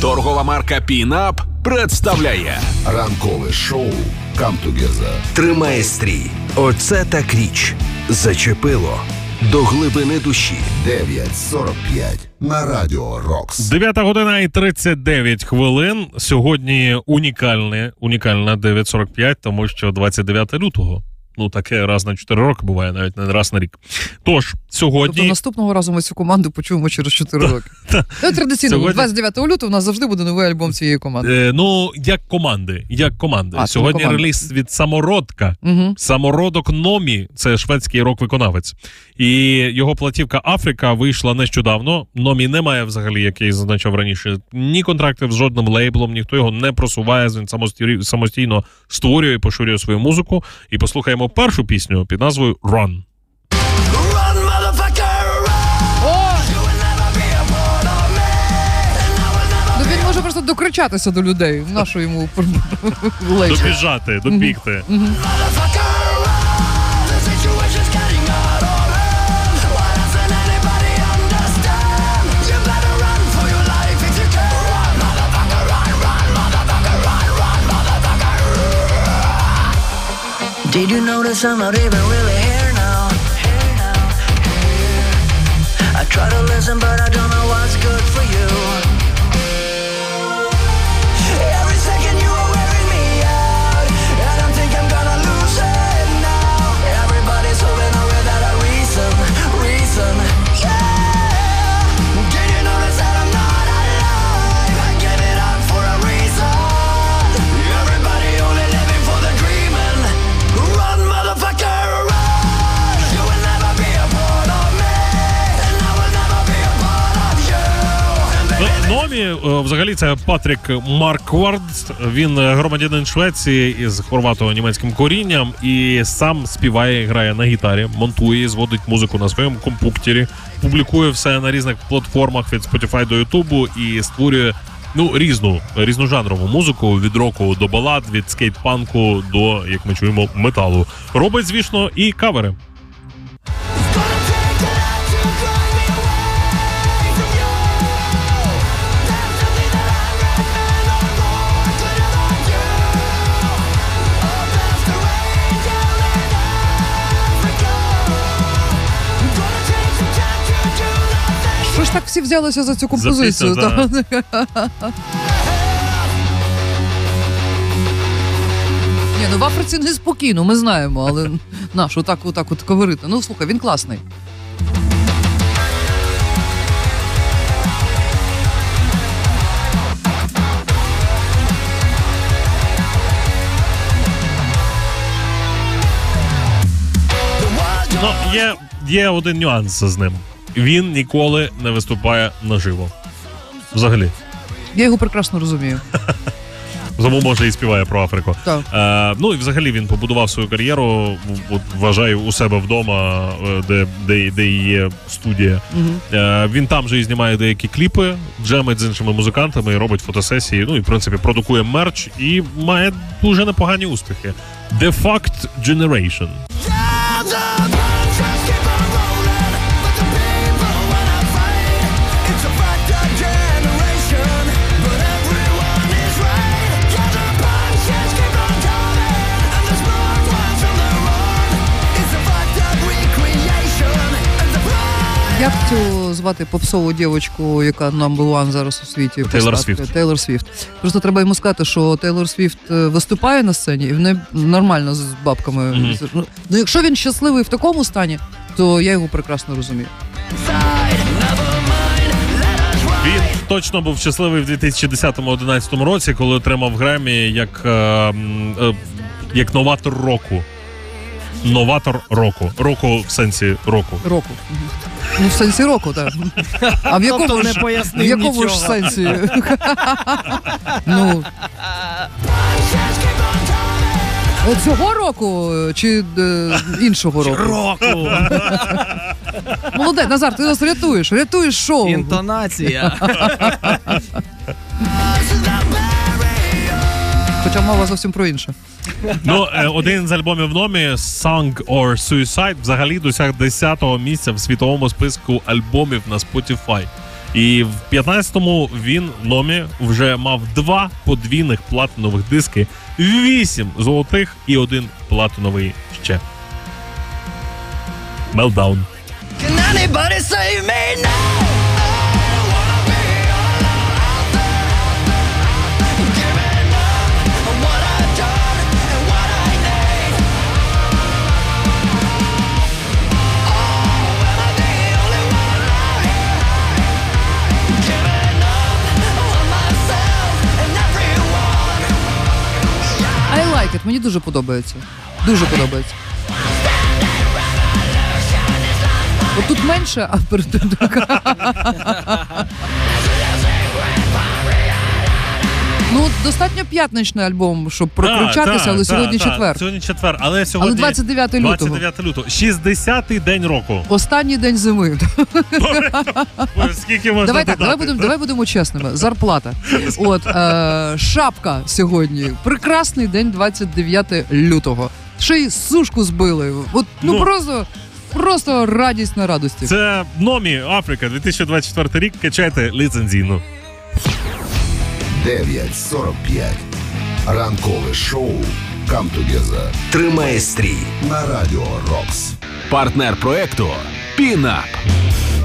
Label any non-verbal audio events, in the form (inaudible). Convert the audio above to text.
Торгова марка Пінап представляє Ранкове шоу «Come Тримає стрій. Оце так річ. Зачепило до глибини душі. 9.45 на радіо Рокс. 9 година і 39 хвилин. Сьогодні унікальне, унікальна 9.45, тому що 29 лютого. Ну, таке раз на 4 роки буває, навіть не раз на рік. Тож, сьогодні. Тобто наступного разу ми цю команду почуємо через 4 роки. Ну, Традиційно, Сьогодні- 29 лютого у нас завжди буде новий альбом цієї команди. Е, ну, як команди. Як команди. А, Сьогодні команди. реліз від самородка. Угу. Самородок Номі, це шведський рок-виконавець. І його платівка Африка вийшла нещодавно. Номі не має взагалі, як я і зазначав раніше, ні контрактів з жодним лейблом, ніхто його не просуває. Він самостійно створює і поширює свою музику. І послухаємо першу пісню під назвою Run. Ну просто докричатися до людей. Нашу йому. Добіжати, добігти. Did you notice I'm not even really Е, взагалі, це Патрік Марквард. Він громадянин Швеції із хорвато-німецьким корінням і сам співає, грає на гітарі, монтує, зводить музику на своєму компуктері, публікує все на різних платформах від Spotify до Ютубу і створює. Ну, різну різножанрову музику від року до балад, від скейт-панку до, як ми чуємо, металу. Робить, звісно, і кавери. Ж так всі взялися за цю композицію? пісню, Та- Ні, ну в Африці неспокійно, ми знаємо, але наш отак, отак от говорити. Ну слухай, він класний. Ну, є, є один нюанс з ним. Він ніколи не виступає наживо. Взагалі. Я його прекрасно розумію. (laughs) Тому може і співає про Африку. Так. Е, ну і взагалі він побудував свою кар'єру. От, вважаю у себе вдома, е, де, де, де є студія. Е, він там же і знімає деякі кліпи, джемить з іншими музикантами, і робить фотосесії. Ну і в принципі продукує мерч і має дуже непогані успіхи. The Fact Generation. Цю звати попсову дівочку, яка number one зараз у світі? Тейлор Свіфт. Тейлор Свіфт. Просто треба йому сказати, що Тейлор Свіфт е, виступає на сцені і в неї нормально з бабками. Мгм. Ну, якщо він щасливий в такому стані, то я його прекрасно розумію. Він точно був щасливий в 2010-2011 році, коли отримав Гремі як, е, е, як новатор року. Новатор року. Року в сенсі року. Року. Ну, в сенсі року, так. А в якому, Тобто не ж, пояснив в якому ж нічого. сенсі? (laughs) ну, цього року чи е, іншого року? Року! (laughs) Молодець, Назар, ти нас рятуєш, рятуєш шоу. Інтонація. Хоча мова зовсім про інше. Ну, е, один з альбомів номі Song or Suicide взагалі досяг 10-го місця в світовому списку альбомів на Spotify. І в 15-му він номі вже мав два подвійних платинових диски, вісім золотих і один платиновий ще. Meltdown. Can anybody save me now? Мені дуже подобається. Дуже подобається. От тут менше, а перед Ну, достатньо п'ятничний альбом, щоб прокручатися, але сьогодні четвер. Сьогодні четвер, але сьогодні 29 лютого. 29 лютого. 60-й день року. Останній день зими. Скільки можна Давай так, давай будемо, давай будемо чесними. Зарплата. От е, шапка сьогодні. Прекрасний день, 29 лютого. Ще й сушку збили. От ну, Ну. просто, просто радість на радості. Це Номі Африка, 2024 рік. Качайте ліцензійну. 9.45. Ранкове шоу Together Тримає стрій. на Радіо Рокс. Партнер проекту Пінап.